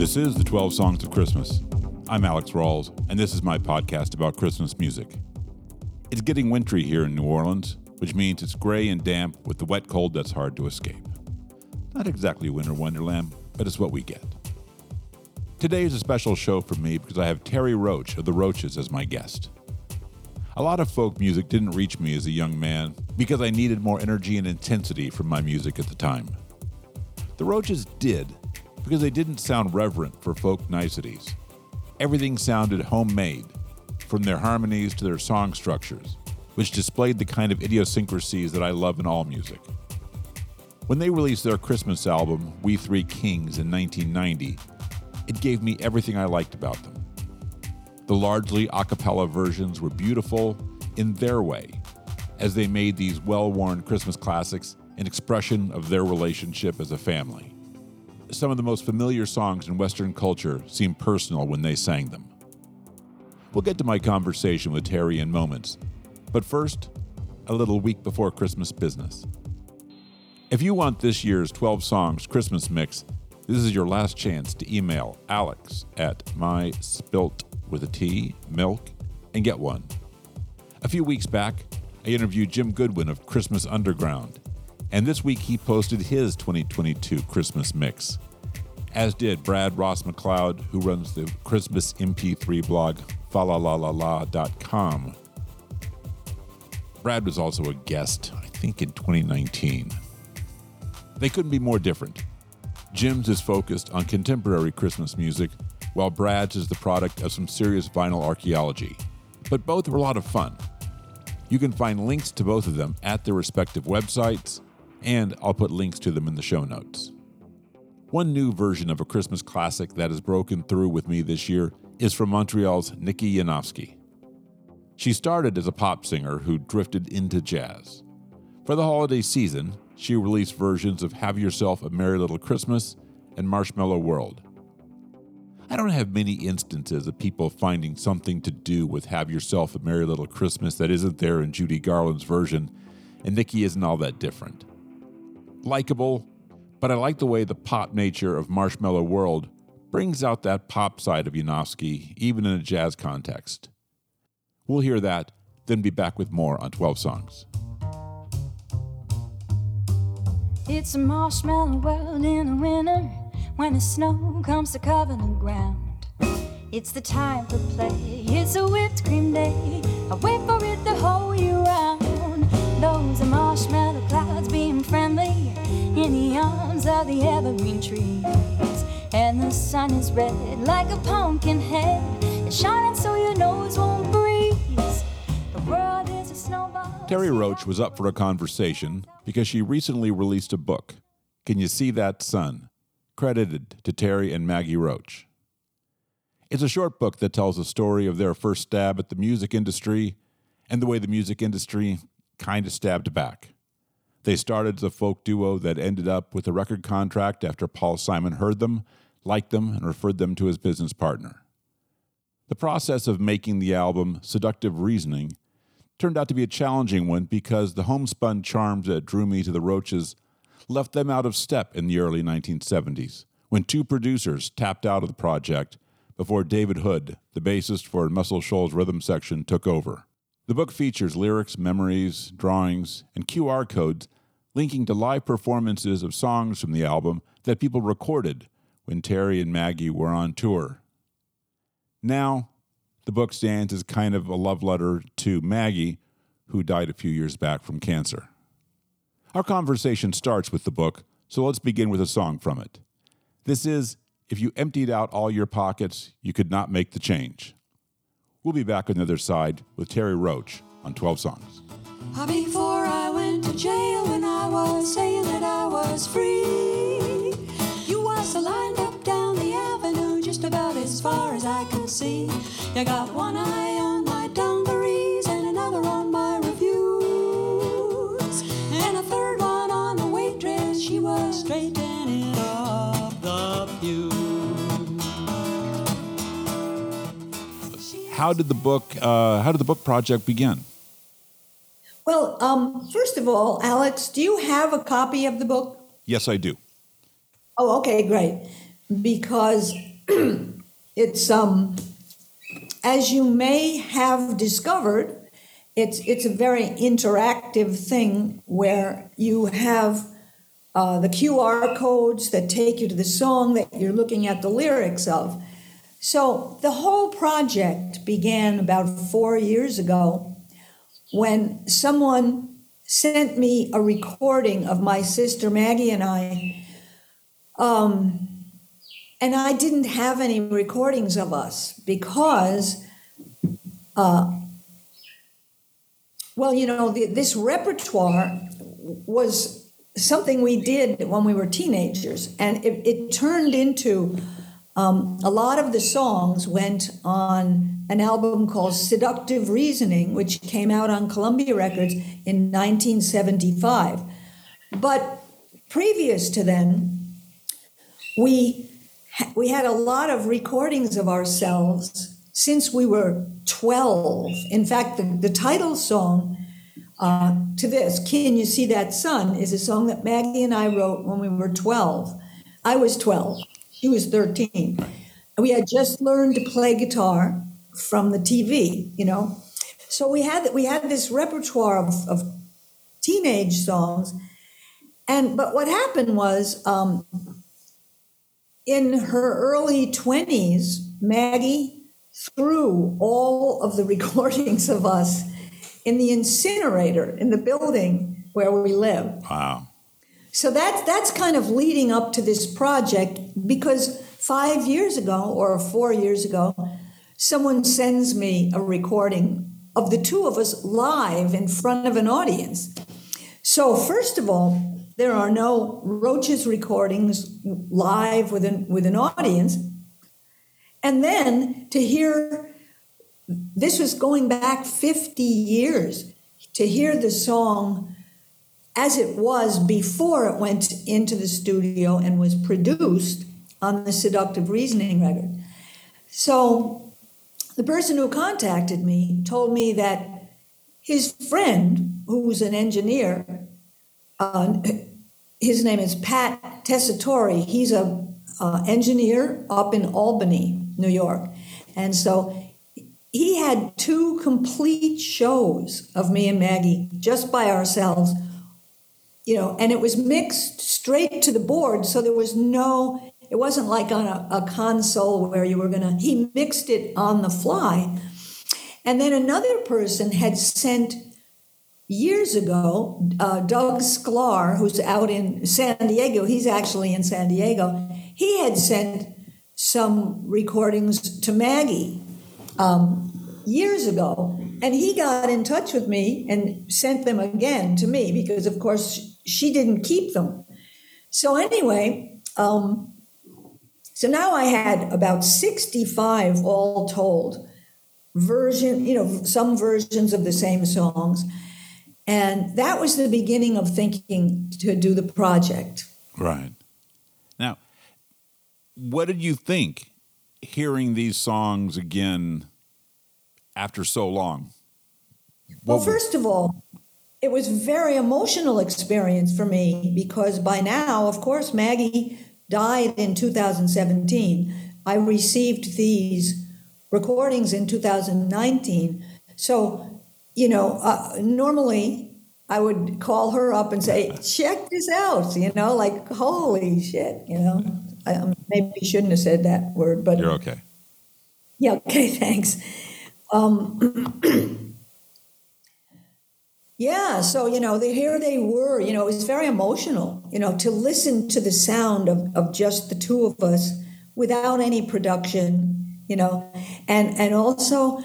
This is the 12 Songs of Christmas. I'm Alex Rawls, and this is my podcast about Christmas music. It's getting wintry here in New Orleans, which means it's gray and damp with the wet cold that's hard to escape. Not exactly winter wonderland, but it's what we get. Today is a special show for me because I have Terre Roche of the Roches as my guest. A lot of folk music didn't reach me as a young man because I needed more energy and intensity from my music at the time. The Roches did because they didn't sound reverent for folk niceties. Everything sounded homemade, from their harmonies to their song structures, which displayed the kind of idiosyncrasies that I love in all music. When they released their Christmas album, We Three Kings, in 1990, it gave me everything I liked about them. The largely a cappella versions were beautiful in their way, as they made these well worn Christmas classics an expression of their relationship as a family. Some of the most familiar songs in Western culture seem personal when they sang them. We'll get to my conversation with Terre in moments, but first, a little week before Christmas business. If you want this year's 12 Songs Christmas mix, this is your last chance to email alex at my spilt with a T, milk, and get one. A few weeks back, I interviewed Jim Goodwin of Christmas Underground, and this week he posted his 2022 Christmas mix, as did Brad Ross McLeod, who runs the Christmas MP3 blog falalalala.com. Brad was also a guest, I think, in 2019. They couldn't be more different. Jim's is focused on contemporary Christmas music, while Brad's is the product of some serious vinyl archaeology. But both were a lot of fun. You can find links to both of them at their respective websites, and I'll put links to them in the show notes. One new version of a Christmas classic that has broken through with me this year is from Montreal's Nikki Yanofsky. She started as a pop singer who drifted into jazz. For the holiday season, she released versions of Have Yourself a Merry Little Christmas and Marshmallow World. I don't have many instances of people finding something to do with Have Yourself a Merry Little Christmas that isn't there in Judy Garland's version, and Nikki isn't all that different. Likeable, but I like the way the pop nature of Marshmallow World brings out that pop side of Yanofsky, even in a jazz context. We'll hear that, then be back with more on 12 Songs. It's a marshmallow world in the winter when the snow comes to cover the ground. It's the time for play, it's a whipped cream day. I wait for it the whole year round. Those are marshmallow clouds being friendly in the arms of the evergreen trees. And the sun is red like a pumpkin head. It's shining so your nose won't breeze. Terre Roche was up for a conversation because she recently released a book, Can You See That Sun? credited to Terre and Maggie Roche. It's a short book that tells the story of their first stab at the music industry and the way the music industry kind of stabbed back. They started a folk duo that ended up with a record contract after Paul Simon heard them, liked them, and referred them to his business partner. The process of making the album Seductive Reasoning turned out to be a challenging one because the homespun charms that drew me to the Roches left them out of step in the early 1970s when two producers tapped out of the project before David Hood, the bassist for Muscle Shoals Rhythm Section, took over. The book features lyrics, memories, drawings, and QR codes linking to live performances of songs from the album that people recorded when Terre and Maggie were on tour. Now, the book stands as kind of a love letter to Maggie, who died a few years back from cancer. Our conversation starts with the book, so let's begin with a song from it. This is If You Emptied Out All Your Pockets, You Could Not Make the Change. We'll be back on the other side with Terre Roche on 12 Songs. Uh, before I went to jail, when I was saying that I was free, you was lined up down the avenue just about as far as I could see. You got one eye on How did the book uh, how did the book project begin? Well, um, first of all, Alex, do you have a copy of the book? Yes, I do. Oh, okay, great. because it's um as you may have discovered it's it's a very interactive thing where you have uh, the QR codes that take you to the song that you're looking at the lyrics of. So the whole project began about four years ago when someone sent me a recording of my sister Maggie and I. Um, and I didn't have any recordings of us because, uh, well, you know, the, this repertoire was something we did when we were teenagers, and it, it turned into um, a lot of the songs went on an album called Seductive Reasoning, which came out on Columbia Records in 1975. But previous to then, we we had a lot of recordings of ourselves since we were 12. In fact, the, the title song uh, to this, Can You See That Sun, is a song that Maggie and I wrote when we were 12. I was 12, she was 13. We had just learned to play guitar from the TV, you know. So we had we had this repertoire of, of teenage songs, and but what happened was um, in her early 20s, Maggie threw all of the recordings of us in the incinerator in the building where we live. Wow. So that's that's kind of leading up to this project because five years ago or four years ago, someone sends me a recording of the two of us live in front of an audience. So first of all, there are no Roches recordings live with an, with an audience. And then to hear, this was going back 50 years, to hear the song as it was before it went into the studio and was produced on the Seductive Reasoning record. So the person who contacted me told me that his friend, who's an engineer, uh, his name is Pat Tessitore. He's a uh, engineer up in Albany, New York, and so he had two complete shows of me and Maggie just by ourselves. You know, and it was mixed straight to the board, so there was no. It wasn't like on a, a console where you were gonna. He mixed it on the fly, and then another person had sent years ago, uh, Doug Sklar, who's out in San Diego, he's actually in San Diego, he had sent some recordings to Maggie um, years ago. And he got in touch with me and sent them again to me because, of course, she didn't keep them. So, anyway, um, so now I had about 65 all told version, you know, some versions of the same songs. And that was the beginning of thinking to do the project. Right. Now, what did you think hearing these songs again after so long? Well, first of all, it was a very emotional experience for me because by now, of course, Maggie died in 2017. I received these recordings in 2019. So you know, uh, normally I would call her up and say, check this out, you know, like, holy shit, you know. I maybe shouldn't have said that word, but. You're okay. Yeah, okay, thanks. Um, yeah, so, you know, the, here they were, you know, it was very emotional, you know, to listen to the sound of, of just the two of us without any production, you know, and, and also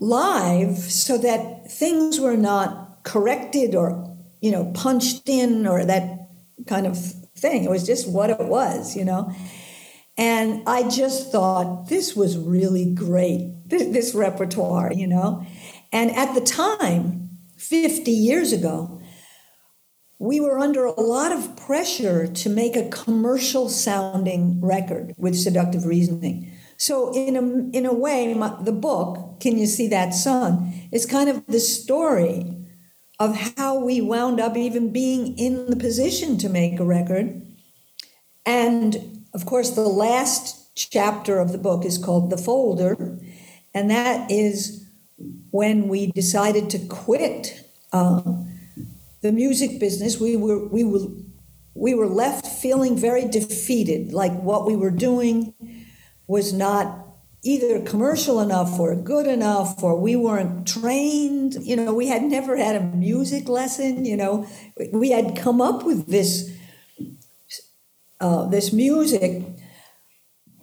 live so that things were not corrected or you know punched in or that kind of thing. It was just what it was you know? And i just thought this was really great this, this repertoire you know? And at the time 50 years ago we were under a lot of pressure to make a commercial sounding record with seductive reasoning. So in a in a way, my, the book "Can You See That Sun" is kind of the story of how we wound up even being in the position to make a record, and of course, the last chapter of the book is called The Folder, and that is when we decided to quit uh, the music business. We were we were we were left feeling very defeated, like what we were doing was not either commercial enough or good enough or we weren't trained you know we had never had a music lesson you know we had come up with this uh, this music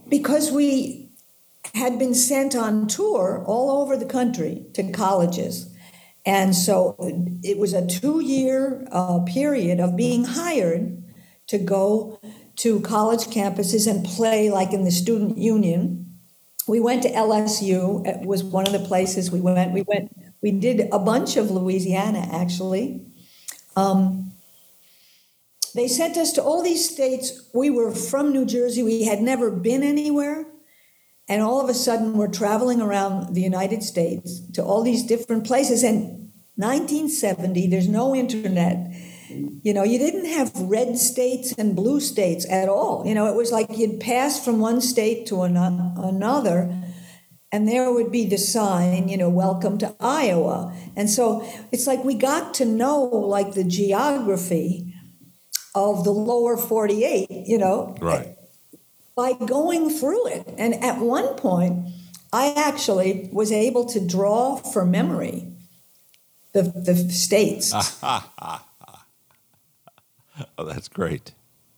because we had been sent on tour all over the country to colleges and so it was a two-year uh, period of being hired to go to college campuses and play like in the student union we went to LSU. It was one of the places we went. We went. We did a bunch of Louisiana actually. Um, they sent us to all these states. We were from New Jersey. We had never been anywhere. And all of a sudden, we're traveling around the United States to all these different places. And 1970, there's no internet. You know, you didn't have red states and blue states at all. You know, it was like you'd pass from one state to another, and there would be the sign, you know, welcome to Iowa. And so it's like we got to know like the geography of the lower 48, you know, right. By going through it. And at one point, I actually was able to draw for memory the, the states. oh, that's great.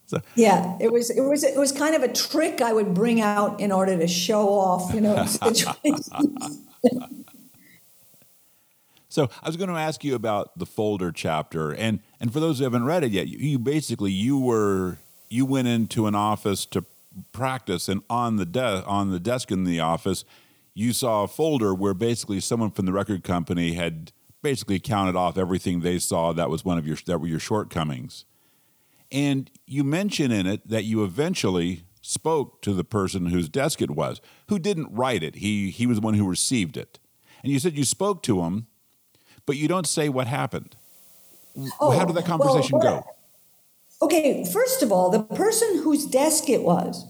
So. Yeah, it was it was it was kind of a trick I would bring out in order to show off, you know, so I was going to ask you about the folder chapter, and and for those who haven't read it yet, you, you basically you were you went into an office to practice, and on the de- on the desk in the office, you saw a folder where basically someone from the record company had basically counted off everything they saw that was one of your that were your shortcomings and you mention in it that you eventually spoke to the person whose desk it was, who didn't write it. He, he was the one who received it. And you said you spoke to him, but you don't say what happened. Oh, How did that oh, conversation well, go? Okay, first of all, the person whose desk it was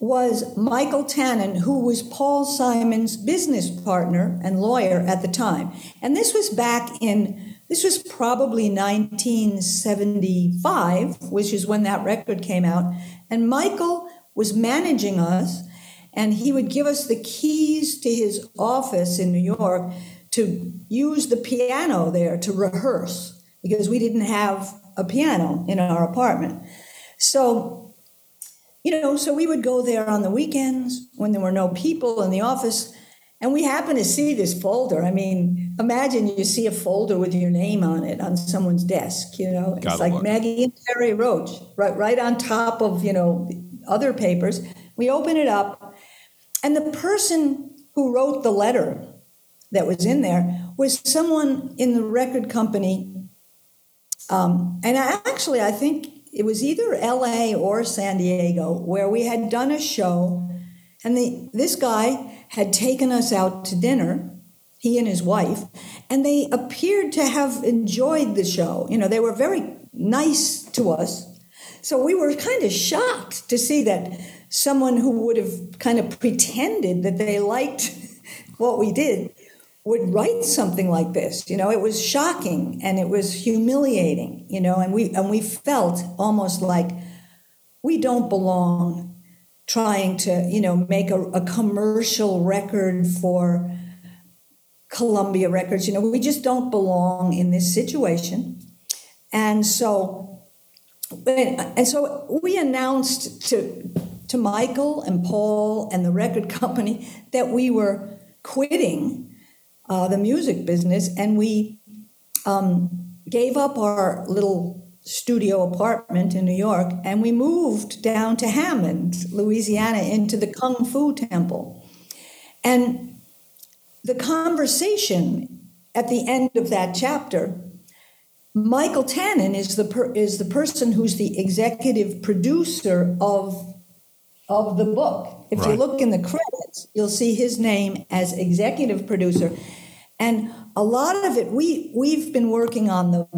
was Michael Tannen, who was Paul Simon's business partner and lawyer at the time. And this was back in this was probably 1975, which is when that record came out. And Michael was managing us, and he would give us the keys to his office in New York to use the piano there to rehearse because we didn't have a piano in our apartment. So, you know, so we would go there on the weekends when there were no people in the office and we happen to see this folder. I mean, imagine you see a folder with your name on it on someone's desk, you know. Gotta it's like look. Maggie and Terre Roche, right, right on top of, you know, other papers. We open it up, and the person who wrote the letter that was in there was someone in the record company. Um, and I, actually, I think it was either LA or San Diego where we had done a show, and the, this guy had taken us out to dinner, he and his wife, and they appeared to have enjoyed the show. You know, they were very nice to us. So we were kind of shocked to see that someone who would have kind of pretended that they liked what we did would write something like this you know it was shocking and it was humiliating you know and we and we felt almost like we don't belong trying to, you know, make a, a commercial record for Columbia Records. You know, we just don't belong in this situation. And so, and so we announced to to Michael and Paul and the record company that we were quitting uh, the music business, and we um, gave up our little studio apartment in New York, and we moved down to Hammond, Louisiana, into the Kung Fu Temple. And the conversation at the end of that chapter, Michael Tannen is the per, is the person who's the executive producer of of the book. If right. you look in the credits, you'll see his name as executive producer. And a lot of it we we've been working on the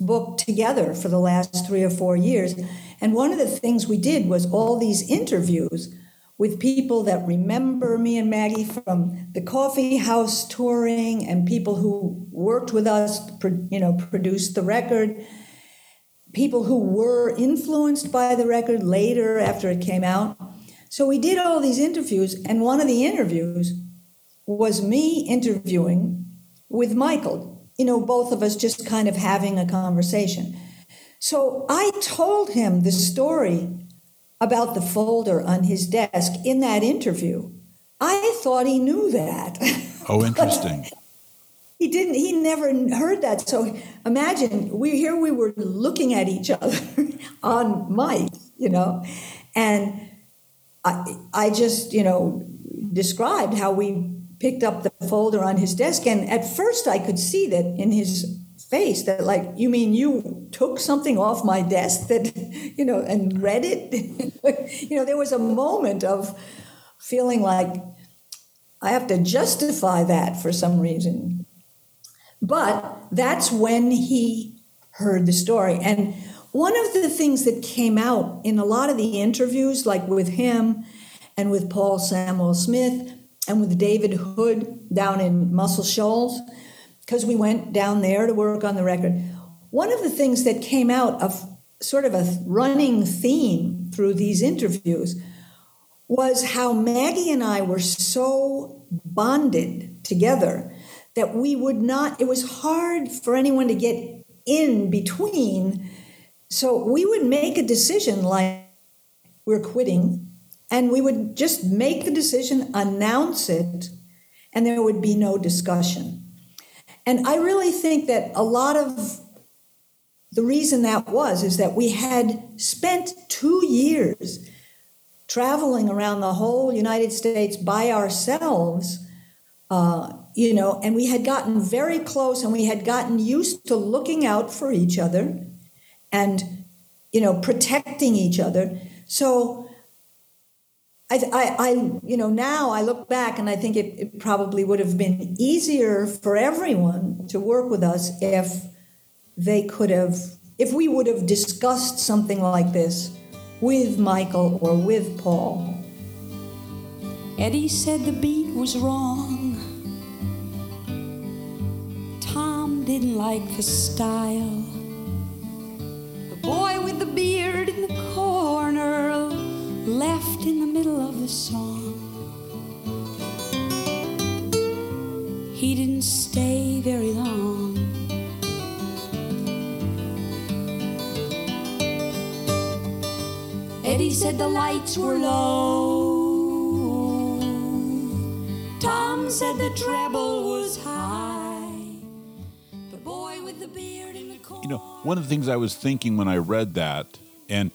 book together for the last three or four years. And one of the things we did was all these interviews with people that remember me and Maggie from the coffee house touring and people who worked with us, you know, produced the record, people who were influenced by the record later after it came out. So we did all these interviews, and one of the interviews was me interviewing with Michael, you know, both of us just kind of having a conversation. So I told him the story about the folder on his desk in that interview. I thought he knew that. Oh, interesting. he didn't, he never heard that. So imagine we here we were looking at each other on mic, you know, and I, I just, you know, described how we picked up the folder on his desk. And at first I could see that in his face that like you mean you took something off my desk that you know and read it you know there was a moment of feeling like i have to justify that for some reason but that's when he heard the story and one of the things that came out in a lot of the interviews like with him and with Paul Samwell-Smith and with david hood down in muscle shoals because we went down there to work on the record. One of the things that came out of sort of a running theme through these interviews was how Maggie and I were so bonded together that we would not, it was hard for anyone to get in between. So we would make a decision like we're quitting, and we would just make the decision, announce it, and there would be no discussion. And I really think that a lot of the reason that was is that we had spent two years traveling around the whole United States by ourselves, uh, you know, and we had gotten very close and we had gotten used to looking out for each other and, you know, protecting each other. So I, I, I, you know, now I look back and I think it, it probably would have been easier for everyone to work with us if they could have, if we would have discussed something like this with Michael or with Paul. Eddie said the beat was wrong. Didn't like the style. The boy with the beard in the corner left in the middle of the song. He didn't stay very long. Eddie said the lights were low. Tom said the treble was high. You know, one of the things I was thinking when I read that, and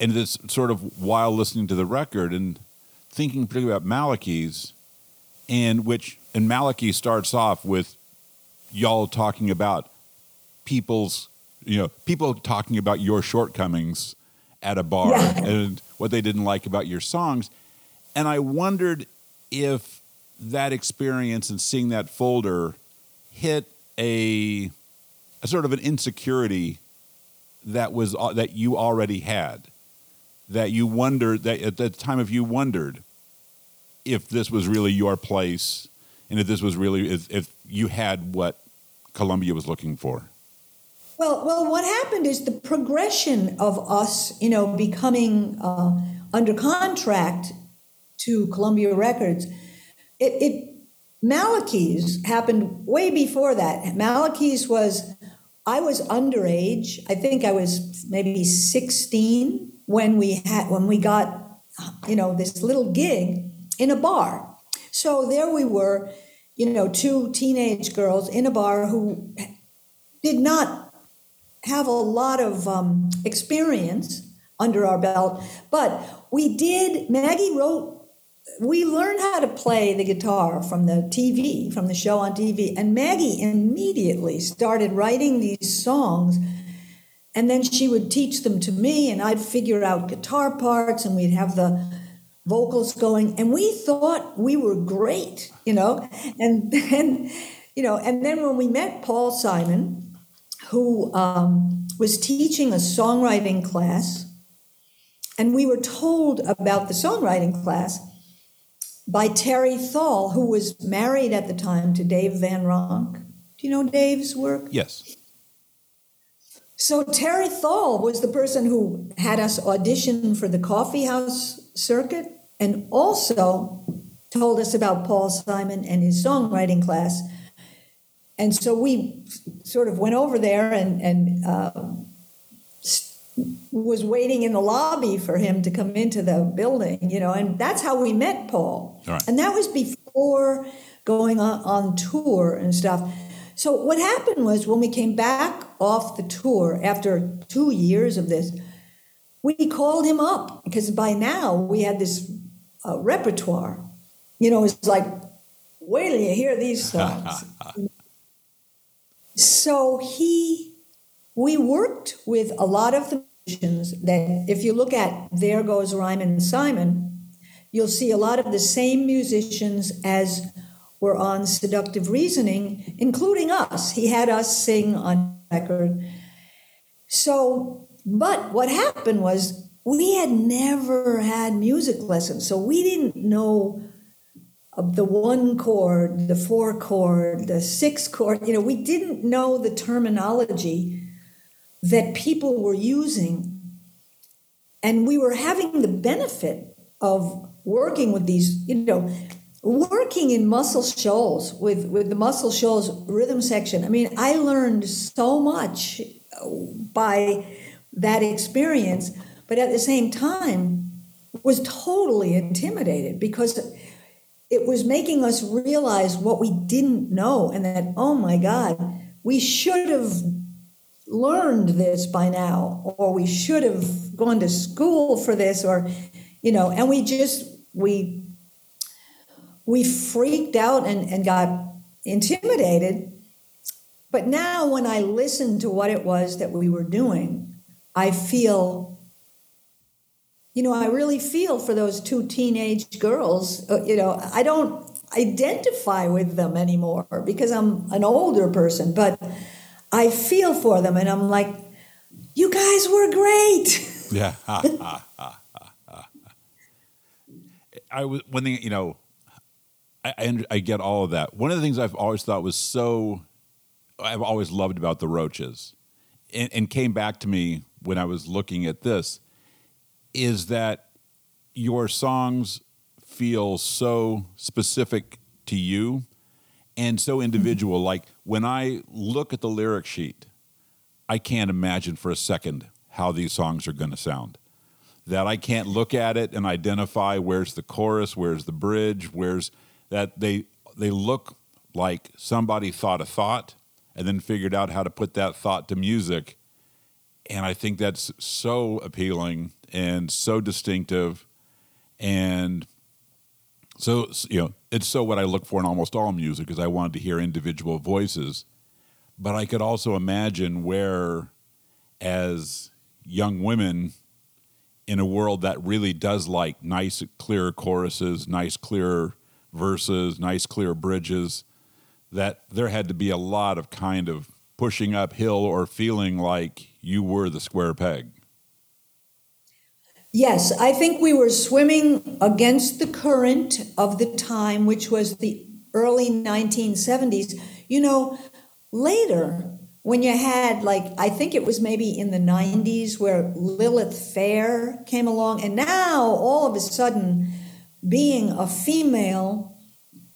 and this sort of while listening to the record and thinking particularly about Malachy's, and which and Malachy starts off with y'all talking about people's you know people talking about your shortcomings at a bar Yeah. and what they didn't like about your songs and i wondered if that experience and seeing that folder hit a, a sort of an insecurity that was uh, that you already had that you wondered that at the time of you wondered if this was really your place and if this was really if, if you had what Columbia was looking for. Well, well, what happened is the progression of us, you know, becoming uh, under contract to Columbia Records. It, it Malachy's happened way before that. Malachy's was I was underage. I think I was maybe sixteen when we had when we got, you know, this little gig in a bar. So there we were, you know, two teenage girls in a bar who did not have a lot of um, experience under our belt, but we did. Maggie wrote. We learned how to play the guitar from the TV, from the show on TV, and Maggie immediately started writing these songs. And then she would teach them to me, and I'd figure out guitar parts, and we'd have the vocals going. And we thought we were great, you know. And then, you know, and then when we met Paul Simon, who um, was teaching a songwriting class and we were told about the songwriting class by Terri Thal, who was married at the time to Dave Van Ronk. Do you know Dave's work? Yes. So Terri Thal was the person who had us audition for the coffee house circuit and also told us about Paul Simon and his songwriting class. And so we sort of went over there and, and uh, was waiting in the lobby for him to come into the building, you know, and that's how we met Paul. Right. And that was before going on, on tour and stuff. So what happened was when we came back off the tour after two years of this, we called him up because by now we had this uh, repertoire. You know, it's like, wait till you hear these songs. so he, we worked with a lot of the that, if you look at There Goes Rhymin' Simon, you'll see a lot of the same musicians as were on Seductive Reasoning, including us. He had us sing on record. So, but what happened was we had never had music lessons, so we didn't know the one chord, the four chord, the six chord. You know, we didn't know the terminology that people were using. And we were having the benefit of working with these, you know, working in Muscle Shoals with, with the Muscle Shoals rhythm section. I mean, I learned so much by that experience, but at the same time was totally intimidated because it was making us realize what we didn't know and that, oh my God, we should have learned this by now, or we should have gone to school for this, or, you know, and we just, we, we freaked out and, and got intimidated. But now when I listen to what it was that we were doing, I feel, you know, I really feel for those two teenage girls. Uh, you know, I don't identify with them anymore because I'm an older person, but I feel for them and I'm like, you guys were great. Yeah. I was one thing, you know, I, I I get all of that. One of the things I've always thought was so, I've always loved about the Roches, and, and came back to me when I was looking at this, is that your songs feel so specific to you and so mm-hmm. individual. Like when I look at the lyric sheet, I can't imagine for a second how these songs are going to sound. That I can't look at it and identify where's the chorus, where's the bridge, where's that they they look like somebody thought a thought and then figured out how to put that thought to music. And I think that's so appealing and so distinctive and so you know, it's so what I look for in almost all music is I wanted to hear individual voices, but I could also imagine where, as young women, in a world that really does like nice, clear choruses, nice, clear verses, nice, clear bridges, that there had to be a lot of kind of pushing uphill or feeling like you were the square peg. Yes, I think we were swimming against the current of the time, which was the early 1970s. You know, later, when you had, like, I think it was maybe in the 90s where Lilith Fair came along, and now all of a sudden, being a female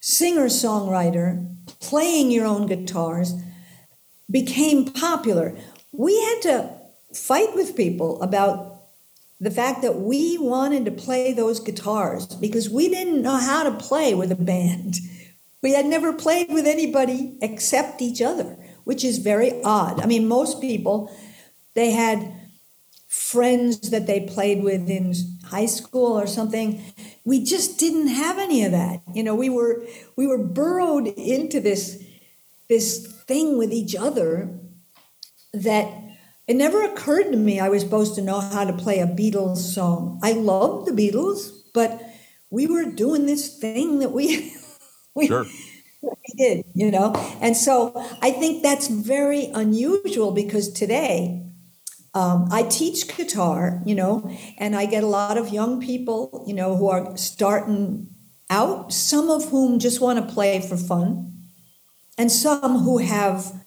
singer songwriter, playing your own guitars, became popular. We had to fight with people about the fact that we wanted to play those guitars because we didn't know how to play with a band. We had never played with anybody except each other, which is very odd. I mean, most people, they had friends that they played with in high school or something. We just didn't have any of that. You know, we were we were burrowed into this this thing with each other that it never occurred to me I was supposed to know how to play a Beatles song. I loved the Beatles, but we were doing this thing that we we, sure. we did, you know. And so I think that's very unusual because today um, I teach guitar, you know, and I get a lot of young people, you know, who are starting out, some of whom just want to play for fun, and some who have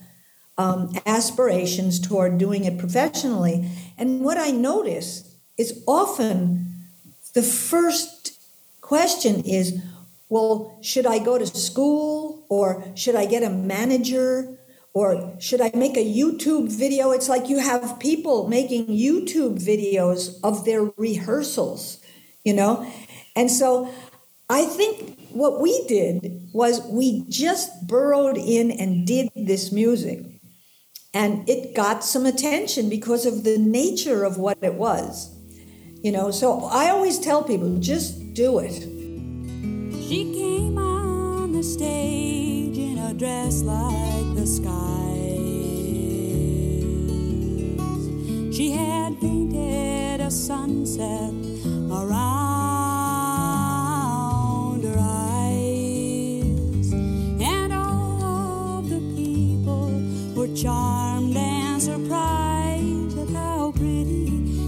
um, aspirations toward doing it professionally. And what I notice is often the first question is, well, should I go to school or should I get a manager? Or should I make a YouTube video? It's like you have people making YouTube videos of their rehearsals, you know? And so I think what we did was we just burrowed in and did this music. And it got some attention because of the nature of what it was. You know, so I always tell people just do it. She came on the stage in a dress like the skies. She had painted a sunset around charmed and surprised at how pretty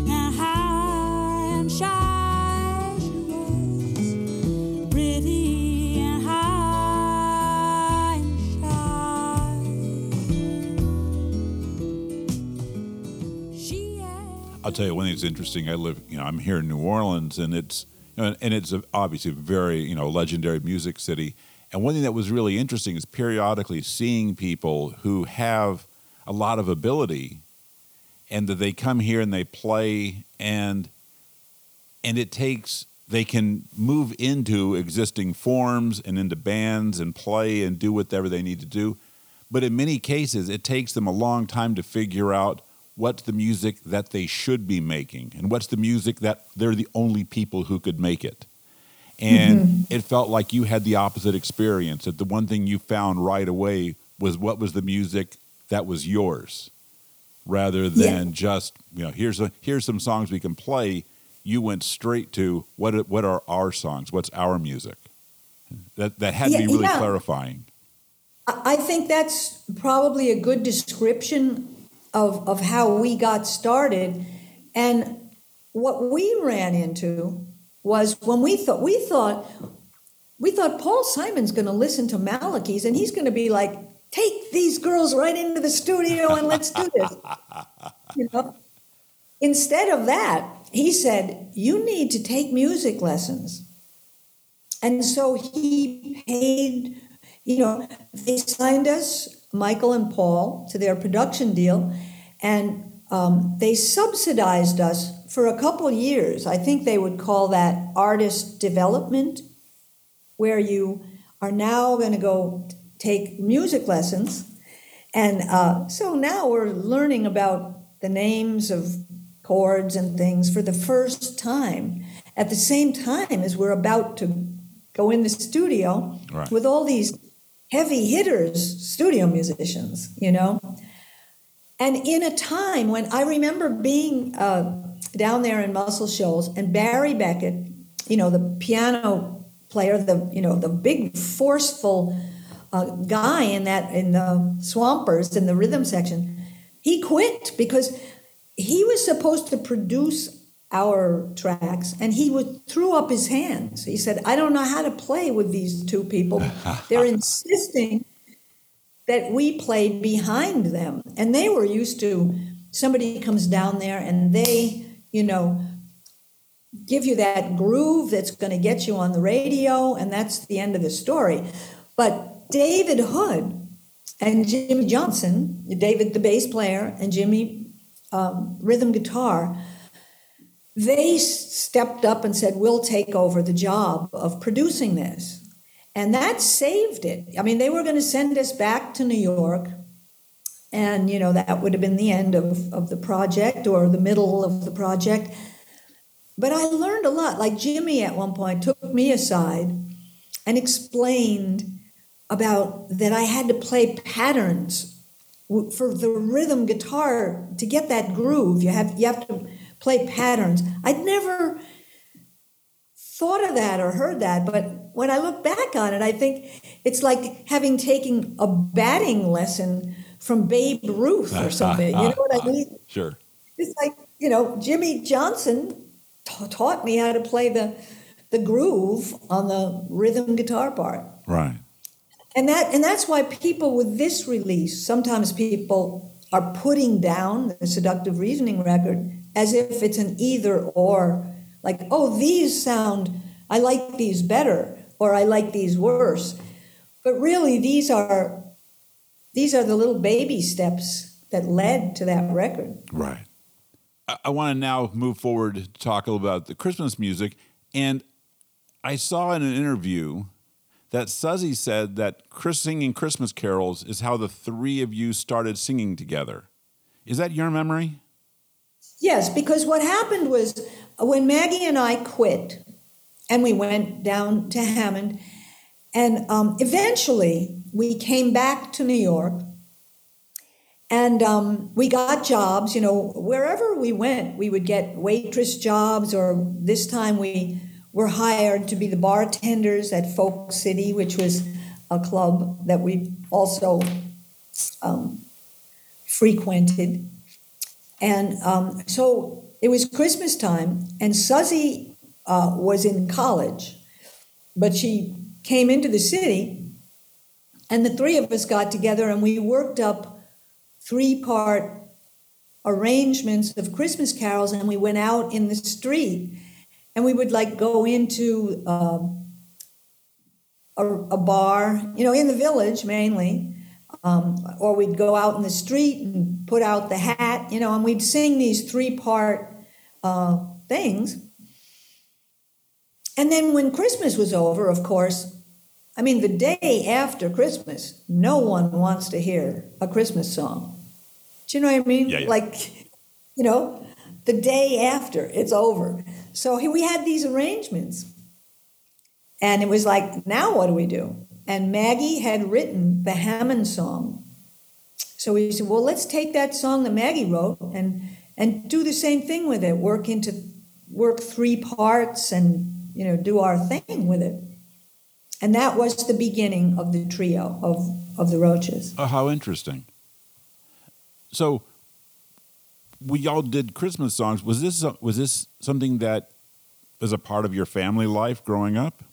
and high and shy she was pretty and high and shy. I'll tell you one thing that's interesting. I live, you know, I'm here in New Orleans, and it's and it's obviously very you know legendary music city. And one thing that was really interesting is periodically seeing people who have a lot of ability, and that they come here and they play, and and it takes they can move into existing forms and into bands and play and do whatever they need to do. But in many cases, it takes them a long time to figure out what's the music that they should be making and what's the music that they're the only people who could make it. And mm-hmm. it felt like you had the opposite experience. That the one thing you found right away was what was the music that was yours, rather than just you know here's a, here's some songs we can play. You went straight to what are- what are our songs? What's our music? That that had to be really yeah. clarifying. I think that's probably a good description of, of how we got started. And what we ran into was when we thought we thought we thought Paul Simon's going to listen to Malachy's and he's going to be like, take these girls right into the studio and let's do this. you know? Instead of that, he said, you need to take music lessons. And so he paid, you know, they signed us, Michael and Paul, to their production deal, and um, they subsidized us for a couple years. I think they would call that artist development, where you are now going to go take music lessons. And uh, so now we're learning about the names of chords and things for the first time at the same time as we're about to go in the studio Right. with all these heavy hitters, studio musicians, you know. And in a time when I remember being uh, down there in Muscle Shoals and Barry Beckett, you know, the piano player, the you know the big forceful uh, guy in that in the Swampers in the rhythm section, he quit because he was supposed to produce our tracks and he would threw up his hands. He said, "I don't know how to play with these two people. They're insisting." that we played behind them. And they were used to somebody comes down there and they, you know, give you that groove that's going to get you on the radio, and that's the end of the story. But David Hood and Jimmy Johnson, David the bass player and Jimmy um, rhythm guitar, they stepped up and said, We'll take over the job of producing this. And that saved it. I mean, they were going to send us back to New York. And, you know, that would have been the end of, of the project or the middle of the project. But I learned a lot. Like Jimmy at one point took me aside and explained about that I had to play patterns for the rhythm guitar to get that groove. You have you have to play patterns. I'd never thought of that or heard that, but when I look back on it, I think it's like having taken a batting lesson from Babe Ruth or something. You know what I ah, ah, mean? Sure. It's like, you know, Jimmy Johnson ta- taught me how to play the the groove on the rhythm guitar part. Right. And that and that's why people with this release, sometimes people are putting down the seductive reasoning record as if it's an either or like, oh, these sound I like these better or I like these worse. But really these are these are the little baby steps that led to that record. Right. I, I want to now move forward to talk a little about the Christmas music. And I saw in an interview that Suzzy said that Chris singing Christmas carols is how the three of you started singing together. Is that your memory? Yes, because what happened was when Maggie and I quit and we went down to Hammond, and um, eventually we came back to New York and um, we got jobs, you know, wherever we went, we would get waitress jobs, or this time we were hired to be the bartenders at Folk City, which was a club that we also um, frequented. And um, so it was Christmas time, and Suzzy uh, was in college, but she came into the city, and the three of us got together and we worked up three part arrangements of Christmas carols, and we went out in the street, and we would like go into um, a, a, bar, you know, in the village mainly, um, or we'd go out in the street and put out the hat, you know, and we'd sing these three part uh, things. And then when Christmas was over, of course, I mean, the day after Christmas, no one wants to hear a Christmas song. Do you know what I mean? Yeah, yeah. Like, you know, the day after it's over. So we had these arrangements. And it was like, now what do we do? And Maggie had written the Hammond song. So we said, well, let's take that song that Maggie wrote and and do the same thing with it. Work into work three parts and you know do our thing with it. And that was the beginning of the trio of of the Roches. Oh, how interesting. So we all did Christmas songs. Was this was this something that was a part of your family life growing up?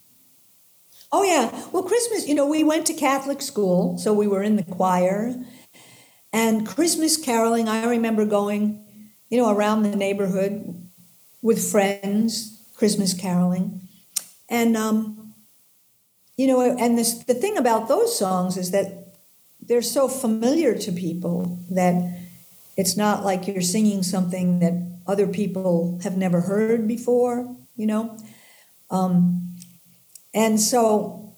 Oh yeah. Well, Christmas, you know, we went to Catholic school, so we were in the choir. And Christmas caroling, I remember going, you know, around the neighborhood with friends, Christmas caroling. And um, you know, and this, the thing about those songs is that they're so familiar to people that it's not like you're singing something that other people have never heard before, you know? Um, and so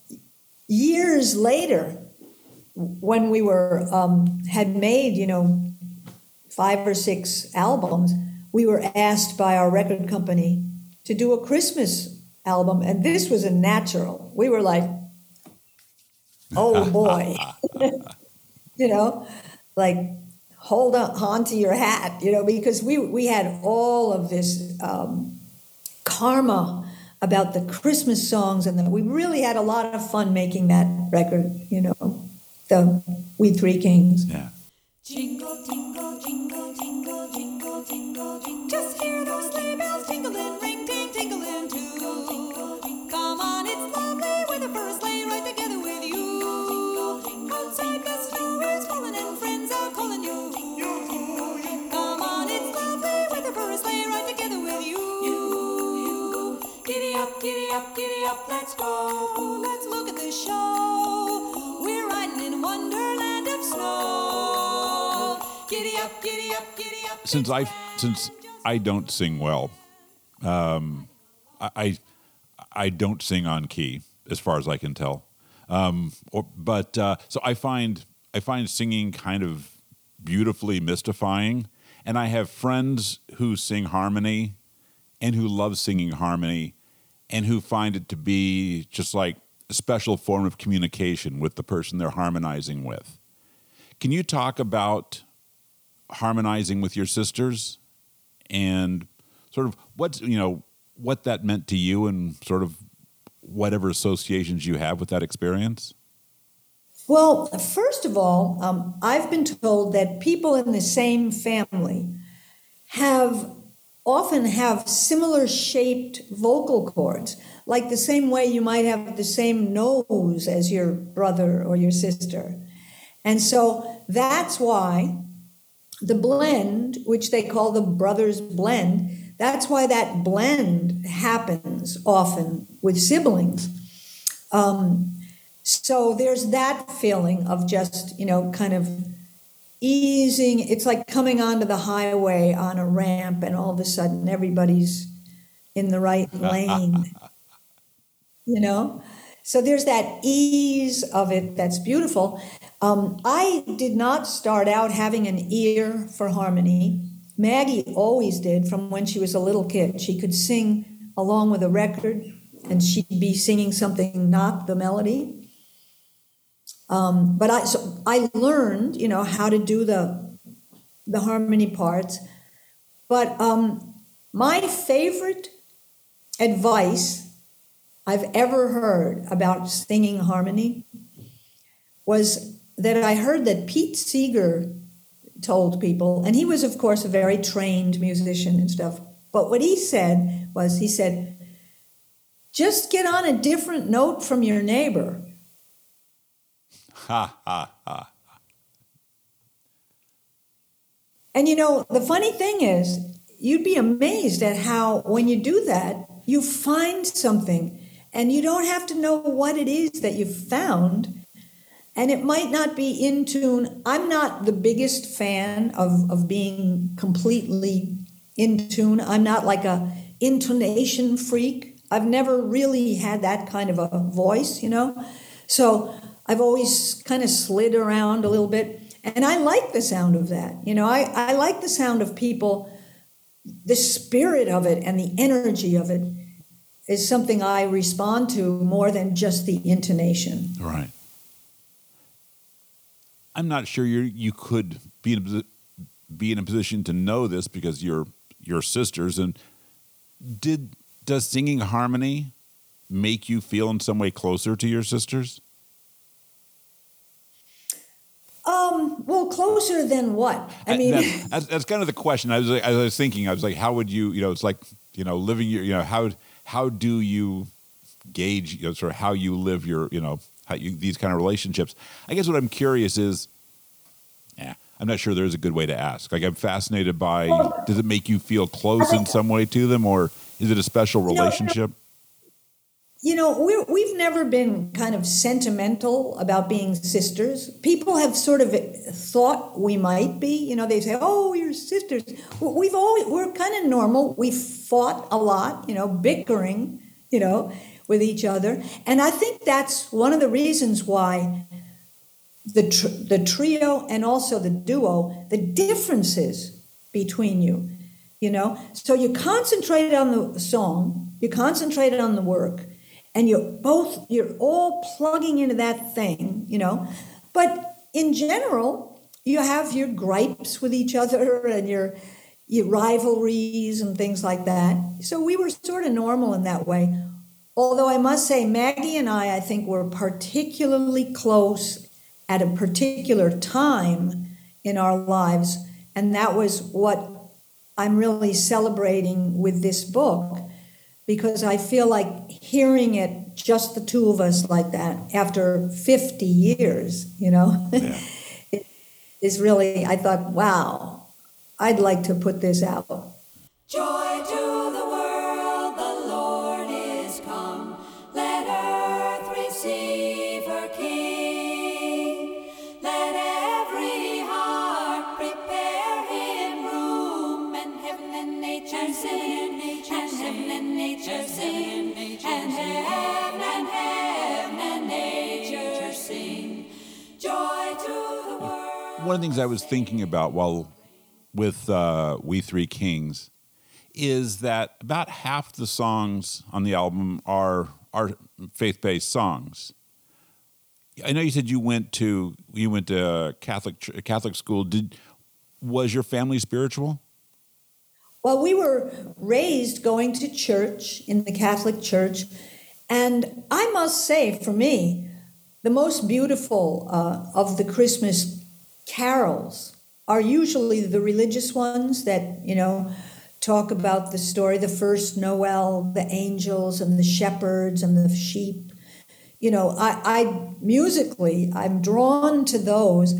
years later, when we were um, had made, you know, five or six albums, we were asked by our record company to do a Christmas album, and this was a natural. We were like, oh boy. you know, like hold on to your hat, you know, because we we had all of this um, karma about the Christmas songs, and that we really had a lot of fun making that record, you know, the We Three Kings. Yeah. Jingle, jingle, jingle, jingle, jingle, jingle, jingle. Just hear those sleigh bells jingling, ring, Since I since I don't sing well, um, I, I don't sing on key as far as I can tell. Um, or, but uh, so I find I find singing kind of beautifully mystifying, and I have friends who sing harmony and who love singing harmony and who find it to be just like a special form of communication with the person they're harmonizing with. Can you talk about harmonizing with your sisters and sort of what's you know what that meant to you and sort of whatever associations you have with that experience? Well, first of all, um, I've been told that people in the same family have often have similar shaped vocal cords, like the same way you might have the same nose as your brother or your sister. And so that's why the blend, which they call the brothers blend, that's why that blend happens often with siblings. Um, so there's that feeling of just, you know, kind of easing. It's like coming onto the highway on a ramp, and all of a sudden everybody's in the right lane. you know? So there's that ease of it that's beautiful. Um, I did not start out having an ear for harmony. Maggie always did from when she was a little kid. She could sing along with a record, and she'd be singing something, not the melody. Um, but I so I learned, you know, how to do the the harmony parts. But um, my favorite advice I've ever heard about singing harmony was that I heard that Pete Seeger told people, and he was, of course, a very trained musician and stuff. But what he said was, he said, just get on a different note from your neighbor Ha ha ha. And you know, the funny thing is, you'd be amazed at how when you do that, you find something and you don't have to know what it is that you've found. And it might not be in tune. I'm not the biggest fan of, of being completely in tune. I'm not like a intonation freak. I've never really had that kind of a voice, you know. So I've always kind of slid around a little bit. And I like the sound of that. You know, I, I like the sound of people, the spirit of it and the energy of it is something I respond to more than just the intonation. Right. I'm not sure you you could be in a, be in a position to know this because you're your sisters and did does singing harmony make you feel in some way closer to your sisters? Um, well, closer than what? I mean, that's, that's, that's, kind of the question. I was, I was thinking, I was like, how would you, you know, it's like, you know, living your, you know, how, how do you gauge, you know, sort of how you live your, you know, how you, these kind of relationships? I guess what I'm curious is, yeah, I'm not sure there's a good way to ask. Like, I'm fascinated by, does it make you feel close in some way to them or is it a special relationship? you know, we we've never been kind of sentimental about being sisters. People have sort of thought we might be. You know, they say, "Oh, you're sisters." We've always we're kind of normal. We fought a lot, you know, bickering, you know, with each other, and I think that's one of the reasons why the tr- the trio and also the duo, the differences between you, you know. So you concentrated on the song, you concentrated on the work and you're both you're all plugging into that thing you know? But in general you have your gripes with each other and your your rivalries and things like that. So we were sort of normal in that way although i must say maggie and i i think were particularly close at a particular time in our lives and that was what i'm really celebrating with this book because I feel like hearing it, just the two of us like that, after 50 years, you know, yeah. is really, I thought, wow, I'd like to put this out. Joy to the One of the things I was thinking about while with uh, We Three Kings is that about half the songs on the album are are faith based songs. I know you said you went to you went to Catholic Catholic school. Did was your family spiritual? Well, we were raised going to church in the Catholic Church, and I must say, for me, the most beautiful uh, of the Christmas carols are usually the religious ones that, you know, talk about the story, the first Noel, the angels and the shepherds and the sheep. You know, I, I musically, I'm drawn to those.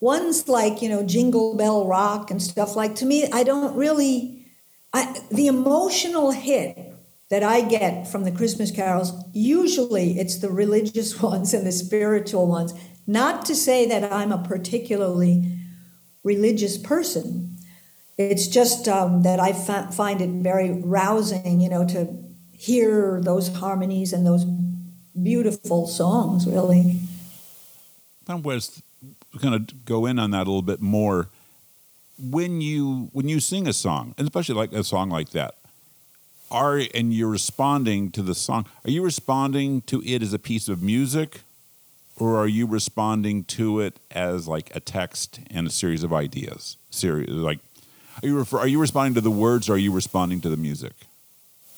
Ones like, you know, Jingle Bell Rock and stuff like to me, I don't really I, the emotional hit that I get from the Christmas carols, usually it's the religious ones and the spiritual ones. Not to say that I'm a particularly religious person. It's just um, that I fa- find it very rousing, you know, to hear those harmonies and those beautiful songs, really. I was going to go in on that a little bit more. When you when you sing a song, and especially like a song like that, are and you're responding to the song, are you responding to it as a piece of music, or are you responding to it as like a text and a series of ideas? Series like, are you refer, are you responding to the words, or are you responding to the music?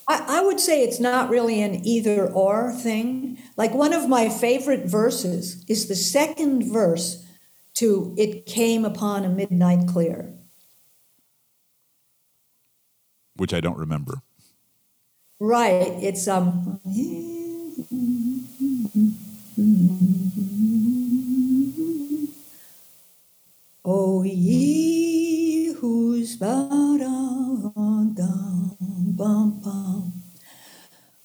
I, I would say it's not really an either or thing. Like one of my favorite verses is the second verse to It Came Upon a Midnight Clear. Which I don't remember. Right. It's um Oh ye whose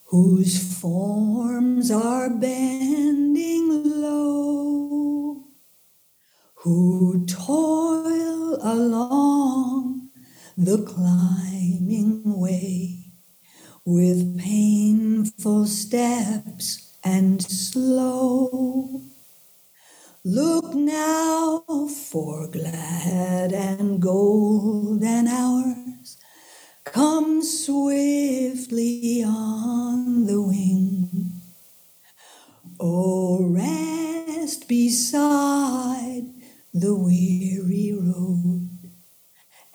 whose forms are bending low who toil along the climbing way with painful steps and slow. Look now for glad and golden hours come swiftly on the wing. Oh, rest beside the weary road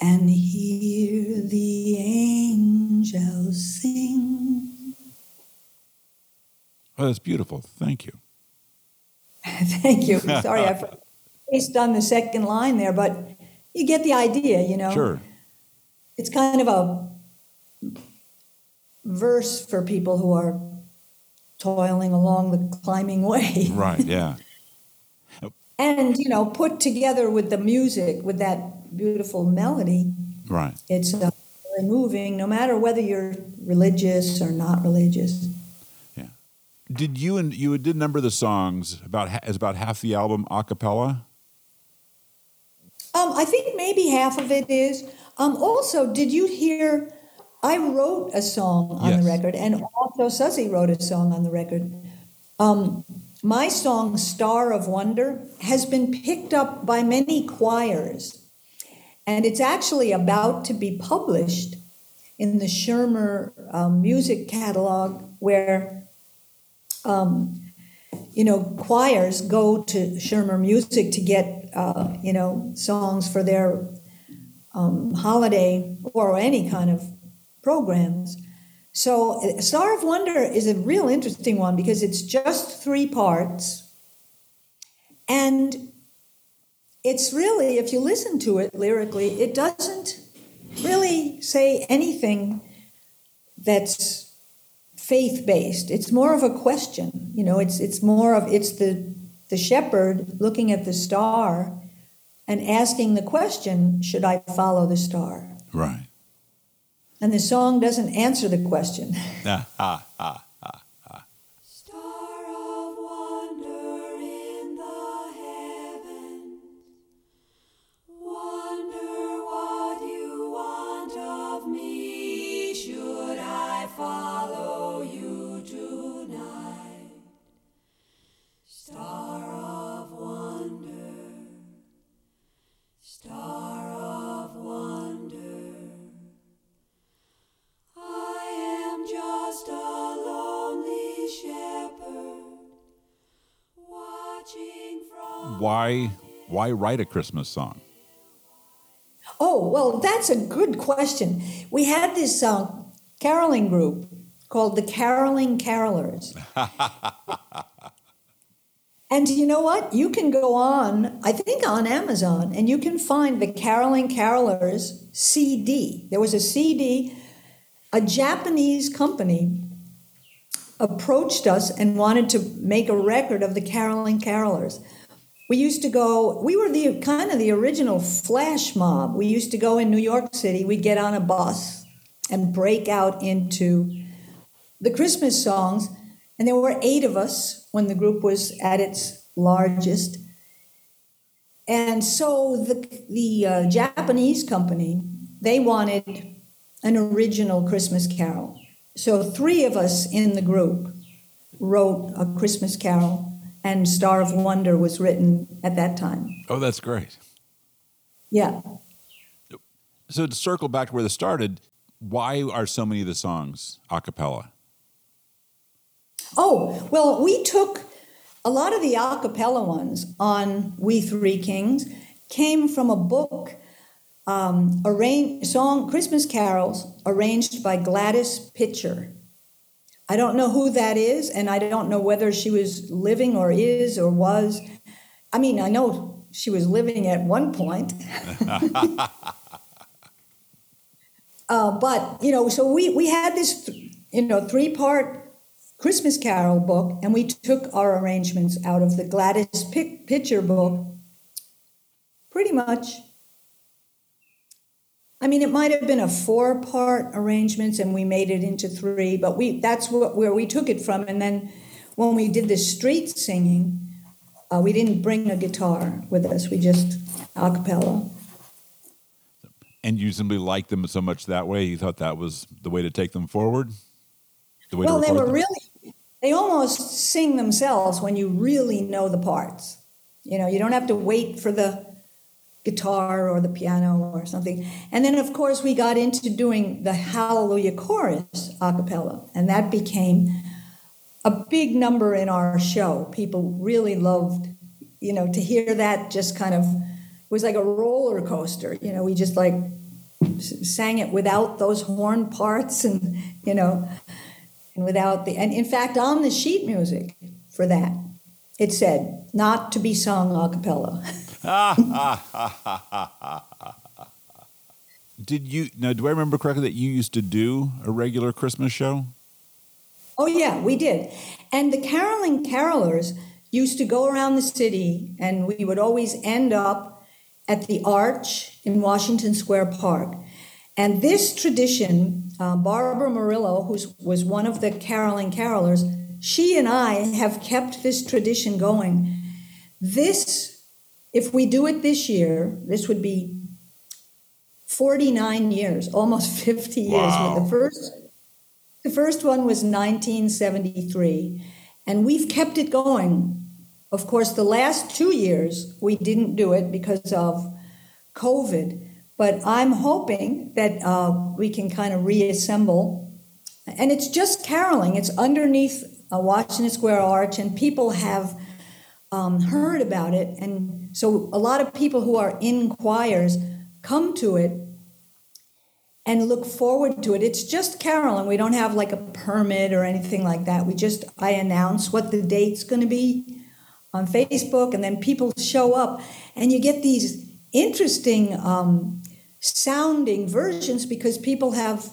and hear the angels sing. Oh, that's beautiful. Thank you. Thank you. Sorry, I faced on the second line there, but you get the idea, you know. Sure. It's kind of a verse for people who are toiling along the climbing way. Right. Yeah. and you know, put together with the music, with that beautiful melody, Right. it's uh, very moving, no matter whether you're religious or not religious. Did you and you did number the songs about is about half the album a cappella? Um, I think maybe half of it is. Um, also, did you hear? I wrote a song on Yes. the record, and also Suzzy wrote a song on the record. Um, my song "Star of Wonder" has been picked up by many choirs, and it's actually about to be published in the Schirmer um, music catalog, where um, you know, choirs go to Schirmer Music to get, uh, you know, songs for their um, holiday or any kind of programs. So, uh, Star of Wonder is a real interesting one because it's just three parts. And it's really, if you listen to it lyrically, it doesn't really say anything that's faith based. It's more of a question. You know, it's it's more of it's the the shepherd looking at the star and asking the question, should I follow the star? Right. And the song doesn't answer the question. Ah, ah, ah. Why write a Christmas song? Oh, well, that's a good question. We had this uh, caroling group called the Caroling Carolers. And you know what? You can go on, I think on Amazon, and you can find the Caroling Carolers CD. There was a CD, a Japanese company approached us and wanted to make a record of the Caroling Carolers. We used to go, we were the kind of the original flash mob. We used to go in New York City, we'd get on a bus and break out into the Christmas songs. And there were eight of us when the group was at its largest. And so the, the uh, Japanese company, they wanted an original Christmas carol. So three of us in the group wrote a Christmas carol, and Star of Wonder was written at that time. Oh, that's great. Yeah. So to circle back to where this started, why are so many of the songs a cappella? Oh, well, we took a lot of the a cappella ones on We Three Kings came from a book, um, arranged, song Christmas carols arranged by Gladys Pitcher. I don't know who that is, and I don't know whether she was living or is or was. I mean, I know she was living at one point. uh, but you know, so we we had this, you know, three part Christmas Carol book, and we took our arrangements out of the Gladys Pitcher book. Pretty much. I mean, it might have been a four-part arrangements, and we made it into three. But we that's where we took it from. And then when we did the street singing, uh, we didn't bring a guitar with us. We just a cappella. And you simply liked them so much that way, you thought that was the way to take them forward. The way well, they were them? really they almost sing themselves when you really know the parts. You know, you don't have to wait for the guitar or the piano or something. And then, of course, we got into doing the Hallelujah Chorus a cappella, and that became a big number in our show. People really loved, you know, to hear that just kind of was like a roller coaster. You know, we just like sang it without those horn parts and, you know, and without the and in fact on the sheet music for that it said not to be sung a cappella did you now do i remember correctly that you used to do a regular christmas show? Oh yeah we did. And the caroling carolers used to go around the city and we would always end up at the arch in washington square park. And this tradition uh, Barbara Murillo, who was one of the caroling carolers, she and I have kept this tradition going. This, if we do it this year, this would be 49 years, almost 50 years. Wow. The first, the first one was 1973, and we've kept it going. Of course, the last two years we didn't do it because of COVID. But I'm hoping that uh, we can kind of reassemble. And it's just caroling, it's underneath a Washington Square Arch, and people have um, heard about it. And so a lot of people who are in choirs come to it and look forward to it. It's just caroling. We don't have like a permit or anything like that. We just, I announce what the date's going to be on Facebook, and then people show up, and you get these interesting um, sounding versions because people have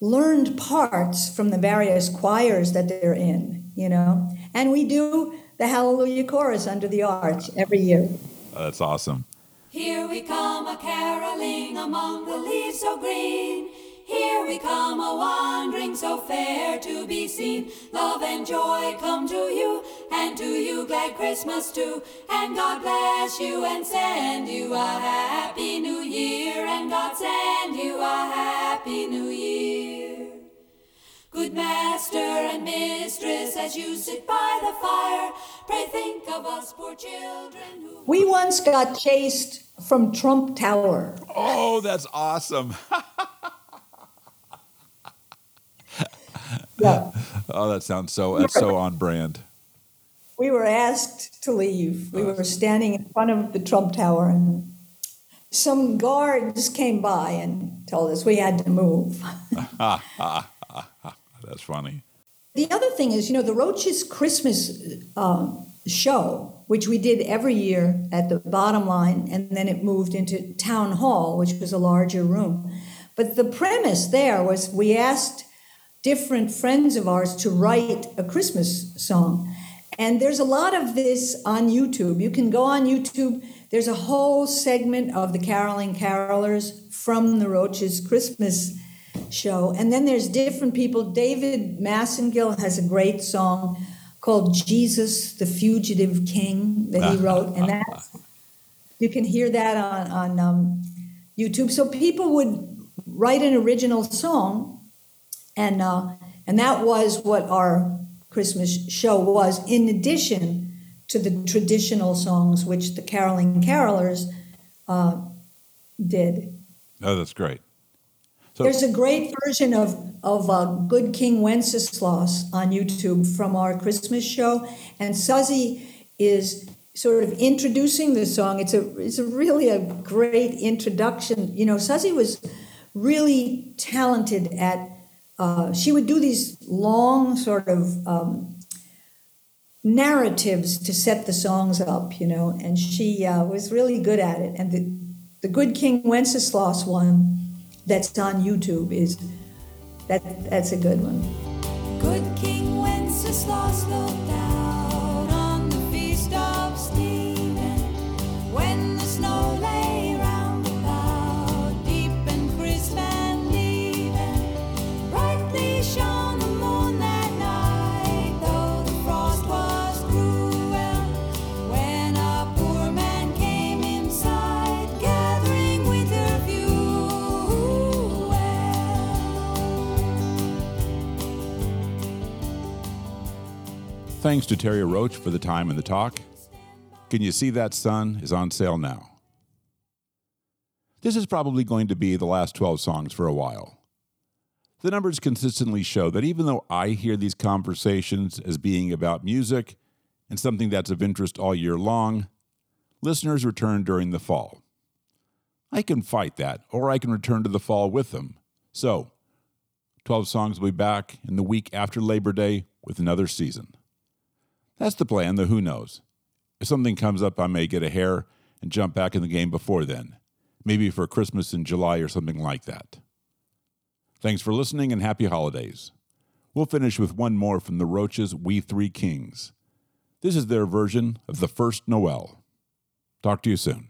learned parts from the various choirs that they're in, you know. And we do the Hallelujah chorus under the arch every year. Oh, that's awesome. Here we come a caroling among the leaves so green. Here we come a wandering so fair to be seen. Love and joy come to you, and to you glad Christmas too. And God bless you and send you a happy new year. And God send you a happy new year. Good master and mistress, as you sit by the fire, pray think of us poor children. Who we once got chased from Trump Tower. Oh, that's awesome. Yeah. oh, that sounds so that's so on brand. We were asked to leave. We uh. were standing in front of the Trump Tower, and some guards came by and told us we had to move. that's funny. The other thing is, you know, the Roches Christmas uh, show, which we did every year at the bottom line, and then it moved into town hall, which was a larger room. But the premise there was we asked different friends of ours to write a Christmas song. And there's a lot of this on YouTube. You can go on YouTube. There's a whole segment of the Caroling Carolers from the Roches Christmas show. And then there's different people. David Massengill has a great song called Jesus, the Fugitive King that he wrote. And that's, you can hear that on, on um, YouTube. So people would write an original song, and, uh, and that was what our Christmas show was, in addition to the traditional songs which the caroling carolers uh, did. Oh, that's great. So, There's a great version of of uh, Good King Wenceslas on YouTube from our Christmas show, and Suzzy is sort of introducing the song. It's a it's a really a great introduction. You know, Suzzy was really talented at. Uh, she would do these long sort of um, narratives to set the songs up, you know, and she uh, was really good at it. And the the Good King Wenceslas one that's on YouTube is that that's a good one. Good King Wenceslas looked out on the feast of Stephen when thanks to Terre Roche for the time and the talk. Can You See That Sun is on sale now. This is probably going to be the last 12 songs for a while. The numbers consistently show that even though I hear these conversations as being about music and something that's of interest all year long, listeners return during the fall. I can fight that, or I can return to the fall with them. So, 12 songs will be back in the week after Labor Day with another season. That's the plan, the who knows. If something comes up, I may get a hair and jump back in the game before then, maybe for Christmas in July or something like that. Thanks for listening and happy holidays. We'll finish with one more from the Roches' We Three Kings. This is their version of the first Noel. Talk to you soon.